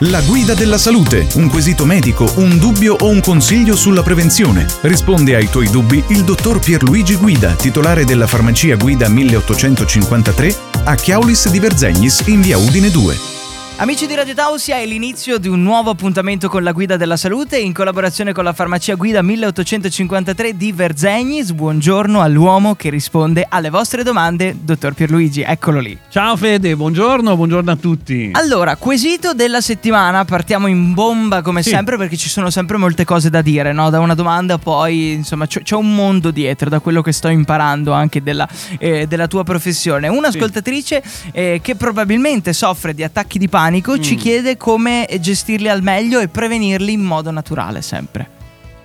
La guida della salute, un quesito medico, un dubbio o un consiglio sulla prevenzione. Risponde ai tuoi dubbi il dottor Pierluigi Guida, titolare della farmacia Guida 1853 a Chiaulis di Verzegnis in via Udine 2. Amici di Radio Tausia, è l'inizio di un nuovo appuntamento con la Guida della Salute in collaborazione con la farmacia Guida 1853 di Verzegnis. Buongiorno all'uomo che risponde alle vostre domande, dottor Pierluigi, eccolo lì. Ciao Fede, buongiorno, buongiorno a tutti. Allora, quesito della settimana, partiamo in bomba come Sì. sempre perché ci sono sempre molte cose da dire, no? Da una domanda poi, insomma, c'è, un mondo dietro da quello che sto imparando anche della, eh, della tua professione. Un'ascoltatrice eh, che probabilmente soffre di attacchi di panico ci Mm. chiede come gestirli al meglio e prevenirli in modo naturale sempre.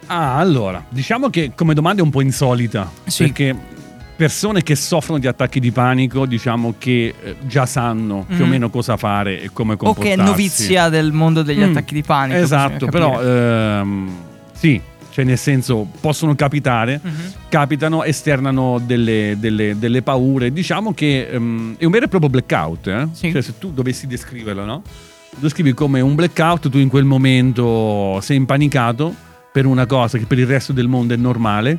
Ah, allora, diciamo che come domanda è un po' insolita, Sì. perché persone che soffrono di attacchi di panico, diciamo che eh, già sanno più o Mhm. meno cosa fare e come O comportarsi. che è novizia del mondo degli Mm, attacchi di panico. Esatto, però ehm, sì, cioè nel senso possono capitare, Mhm. capitano, esternano delle, delle- delle paure. Diciamo che ehm, è un vero e proprio blackout, eh? Sì. Cioè se tu dovessi descriverlo, no? Lo scrivi come un blackout, tu in quel momento sei impanicato per una cosa che per il resto del mondo è normale.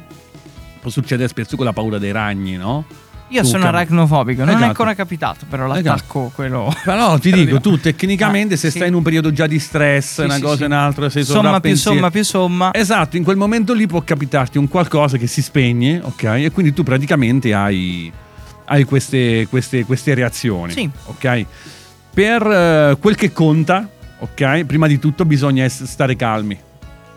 Può succedere spesso con la paura dei ragni, no? Io sono aracnofobico, non è Esatto. ancora capitato, però l'attacco quello... Però ti dico, tu tecnicamente Ah, se sì. stai in un periodo già di stress, Sì, una sì, cosa sì. e un'altra, sei Somma più sovrappensiero- somma più somma. Esatto, in quel momento lì può capitarti un qualcosa che si spegne, ok? E quindi tu praticamente hai, hai queste, queste- queste reazioni, Sì. ok? Per eh, quel che conta, ok? Prima di tutto bisogna stare calmi.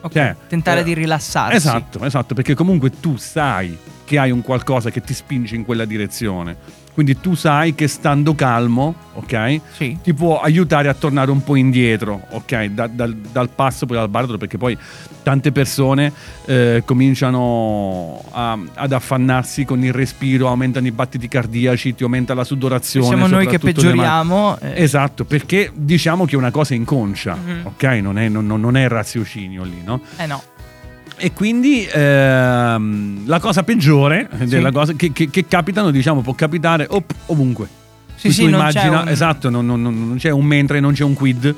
Ok, Cioè, Tentare eh, di rilassarsi. Esatto, esatto, perché comunque tu sai che hai un qualcosa che ti spinge in quella direzione. Quindi tu sai che stando calmo, ok? Sì. ti può aiutare a tornare un po' indietro, ok? Da- dal, dal passo poi al baratro, perché poi tante persone eh, cominciano a- ad affannarsi con il respiro, aumentano i battiti cardiaci, ti aumenta la sudorazione. Siamo noi che peggioriamo. eh, Esatto, perché diciamo che è una cosa inconscia, Mhm. ok? Non è, non- non è raziocinio lì, no? eh no. E quindi ehm, la cosa peggiore della cosa che, che- che capitano, diciamo, può capitare op- ovunque. Sì, sì, non immagina, un- esatto, non, non- non- non c'è un mentre, non c'è un quid.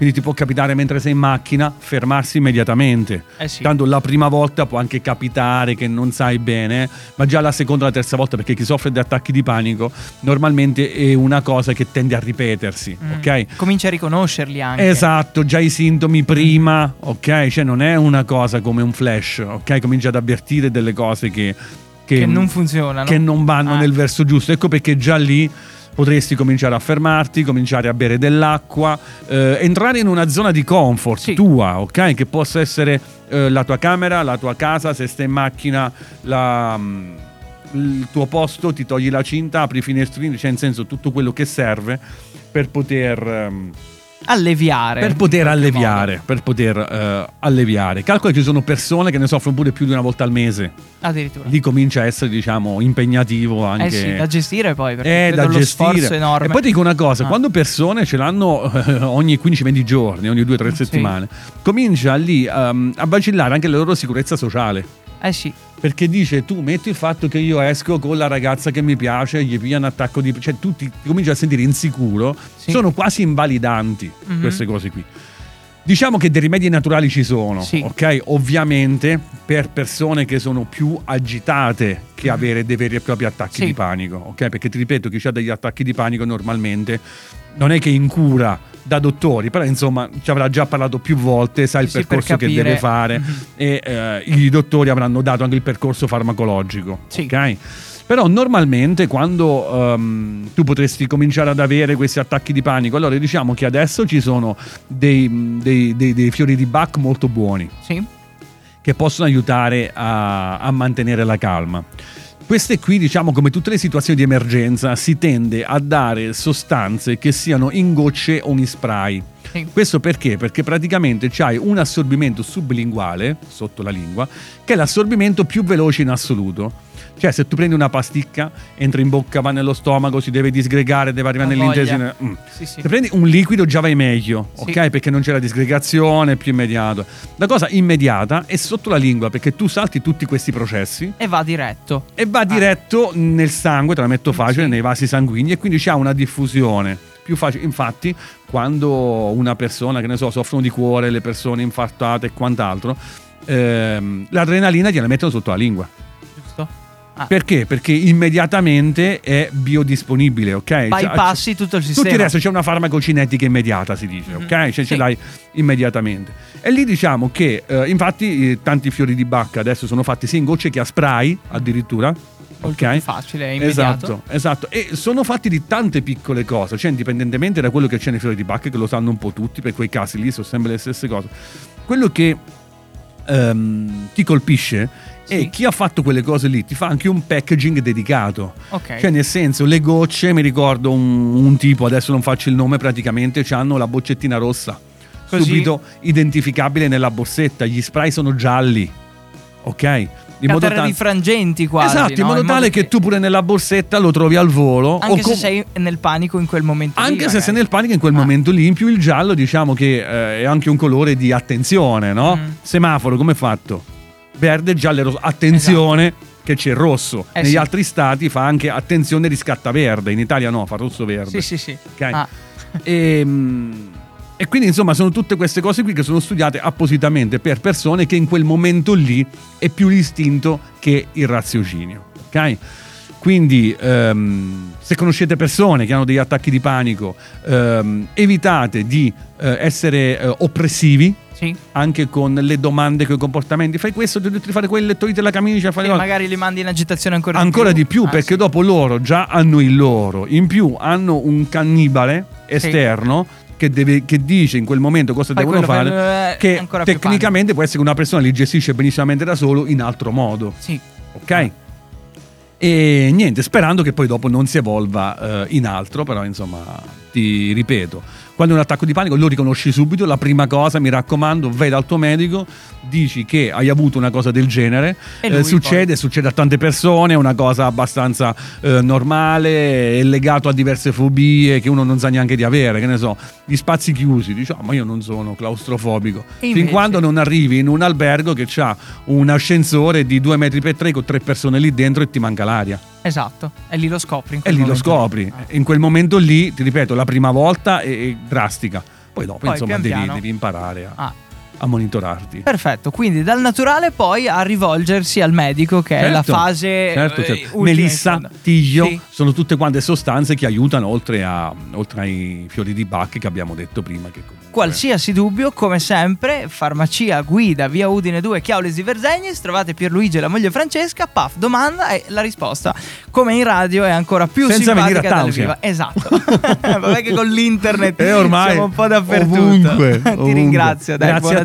Quindi ti può capitare mentre sei in macchina fermarsi immediatamente. Eh sì. Tanto la prima volta può anche capitare che non sai bene, ma già la seconda o la terza volta, perché chi soffre di attacchi di panico normalmente è una cosa che tende a ripetersi, Mm. ok? Comincia a riconoscerli anche. Esatto, già i sintomi prima, ok? Cioè non è una cosa come un flash, ok? Comincia ad avvertire delle cose che, Che non funzionano. che non vanno Ah. nel verso giusto. Ecco perché già lì potresti cominciare a fermarti, cominciare a bere dell'acqua, eh, entrare in una zona di comfort Sì. tua, ok? Che possa essere eh, la tua camera, la tua casa, se stai in macchina, la, mm, il tuo posto, ti togli la cinta, apri i finestrini, cioè in senso tutto quello che serve per poter... ehm, Alleviare. per poter alleviare, modo. per poter eh, alleviare. Calcola che ci sono persone che ne soffrono pure più di una volta al mese. Addirittura. Lì comincia a essere, diciamo, impegnativo anche. Eh sì, da gestire poi. Perché È credo da gestire. enorme. E poi ti dico una cosa: Ah. quando persone ce l'hanno eh, ogni 15-20 giorni, ogni 2-3 Sì. settimane, comincia lì ehm, a vacillare anche la loro sicurezza sociale. Eh sì. Perché dice tu metti il fatto che io esco con la ragazza che mi piace, gli piglia un attacco di... cioè tu ti, ti cominci a sentire insicuro, Sì. sono quasi invalidanti Mhm. queste cose qui. Diciamo che dei rimedi naturali ci sono, Sì. ok? Ovviamente per persone che sono più agitate che avere dei veri e propri attacchi Sì. di panico, ok? Perché ti ripeto, chi ha degli attacchi di panico normalmente non è che in cura da dottori, però insomma ci avrà già parlato più volte, sa il Sì, per percorso che capire. deve fare Mhm. e eh, i dottori avranno dato anche il percorso farmacologico, Sì. ok? Però normalmente quando ehm, tu potresti cominciare ad avere questi attacchi di panico, allora diciamo che adesso ci sono dei, dei- dei- dei fiori di Bach molto buoni Sì. che possono aiutare a, a mantenere la calma. Queste qui, diciamo, come tutte le situazioni di emergenza, si tende a dare sostanze che siano in gocce o in spray. Questo perché? Perché praticamente c'hai un assorbimento sublinguale, sotto la lingua, che è l'assorbimento più veloce in assoluto. Cioè, se tu prendi una pasticca, entra in bocca, va nello stomaco, si deve disgregare, deve arrivare nell'intestino. mm. Sì, sì. Se prendi un liquido già vai meglio, Sì. ok? Perché non c'è la disgregazione, è più immediato. La cosa immediata è sotto la lingua, perché tu salti tutti questi processi E va diretto. e va diretto nel sangue, te la metto facile, nei vasi sanguigni e quindi c'ha una diffusione più facile. Infatti, quando una persona, che ne so, soffrono di cuore, le persone infartate e quant'altro, ehm, l'adrenalina gliela mettono sotto la lingua. Giusto? Ah. Perché? Perché immediatamente è biodisponibile, ok? Bypassi tutto il sistema. Tutto il resto c'è una farmacocinetica immediata, si dice, Mhm. ok? Cioè ce Sì. l'hai immediatamente. E lì diciamo che, eh, infatti, eh, tanti fiori di bacca adesso sono fatti sia in gocce che a spray, addirittura. Molto Ok? più facile, è immediato. Esatto, esatto. E sono fatti di tante piccole cose, cioè indipendentemente da quello che c'è nei fiori di bacca, che lo sanno un po' tutti, per quei casi lì sono sempre le stesse cose. Quello che ehm, ti colpisce è Sì. chi ha fatto quelle cose lì ti fa anche un packaging dedicato. Ok. Cioè, nel senso, le gocce, mi ricordo un, un tipo, adesso non faccio il nome, praticamente hanno la boccettina rossa, Così- subito identificabile nella borsetta. Gli spray sono gialli, ok? In modo Caterre tal- di frangenti quasi. Esatto, in no? modo tale che tu pure nella borsetta lo trovi al volo. Anche o se com- sei nel panico in quel momento. lì, anche se magari. sei nel panico in quel Ah. momento lì, in più il giallo diciamo che eh, è anche un colore di attenzione, no? Mm. Semaforo come è fatto? Verde, giallo e rosso. Attenzione che c'è il rosso. Esatto. Eh Negli sì. altri stati fa anche attenzione riscatta verde, in Italia no, fa rosso verde. Sì, sì, sì. Ok? Ah, E, mm, e quindi insomma sono tutte queste cose qui che sono studiate appositamente per persone che in quel momento lì è più l'istinto che il raziocinio. Ok? Quindi ehm, se conoscete persone che hanno degli attacchi di panico, ehm, evitate di eh, essere eh, oppressivi sì. anche con le domande, con i comportamenti. Fai questo, devi fare quello, togliti la camicia, fai cose magari li mandi in agitazione ancora, ancora di più Ah, perché sì. dopo loro già hanno il loro in più hanno un cannibale esterno che, deve- che dice in quel momento cosa Fai devono fare eh, che tecnicamente può essere che una persona li gestisce benissimamente da solo in altro modo. Sì. ok? E niente sperando che poi dopo non si evolva eh, in altro però insomma ti ripeto quando è un attacco di panico lo riconosci subito la prima cosa mi raccomando vai dal tuo medico dici che hai avuto una cosa del genere. Eh, succede, succede a tante persone, è una cosa abbastanza eh, normale, è legato a diverse fobie che uno non sa neanche di avere, che ne so, gli spazi chiusi, dici "Ah, ma io non sono claustrofobico, fin quando non arrivi in un albergo che ha un ascensore di due metri per tre con tre persone lì dentro e ti manca l'aria. Esatto. E lì lo scopri. in E lì lo scopri. Ah. In quel momento lì, ti ripeto, la prima volta è, è drastica. Poi dopo, Poi, insomma, devi, devi imparare a, Ah. A monitorarti. Perfetto, quindi dal naturale poi a rivolgersi al medico che è la Certo, fase certo, eh, certo. ultima Melissa, tiglio, Sì. sono tutte quante sostanze che aiutano oltre, a- oltre ai fiori di Bach che abbiamo detto prima. Comunque- Qualsiasi dubbio, come sempre, farmacia guida via Udine 2 Chiaulis di Verzegnis, trovate Pierluigi e la moglie Francesca, paf, domanda e la risposta, come in radio, è ancora più Senza simpatica dal vivo. Esatto. Vabbè che con l'internet E ormai siamo un po' dappertutto. ovunque, Ti ovunque. ringrazio, dai, Grazie buona.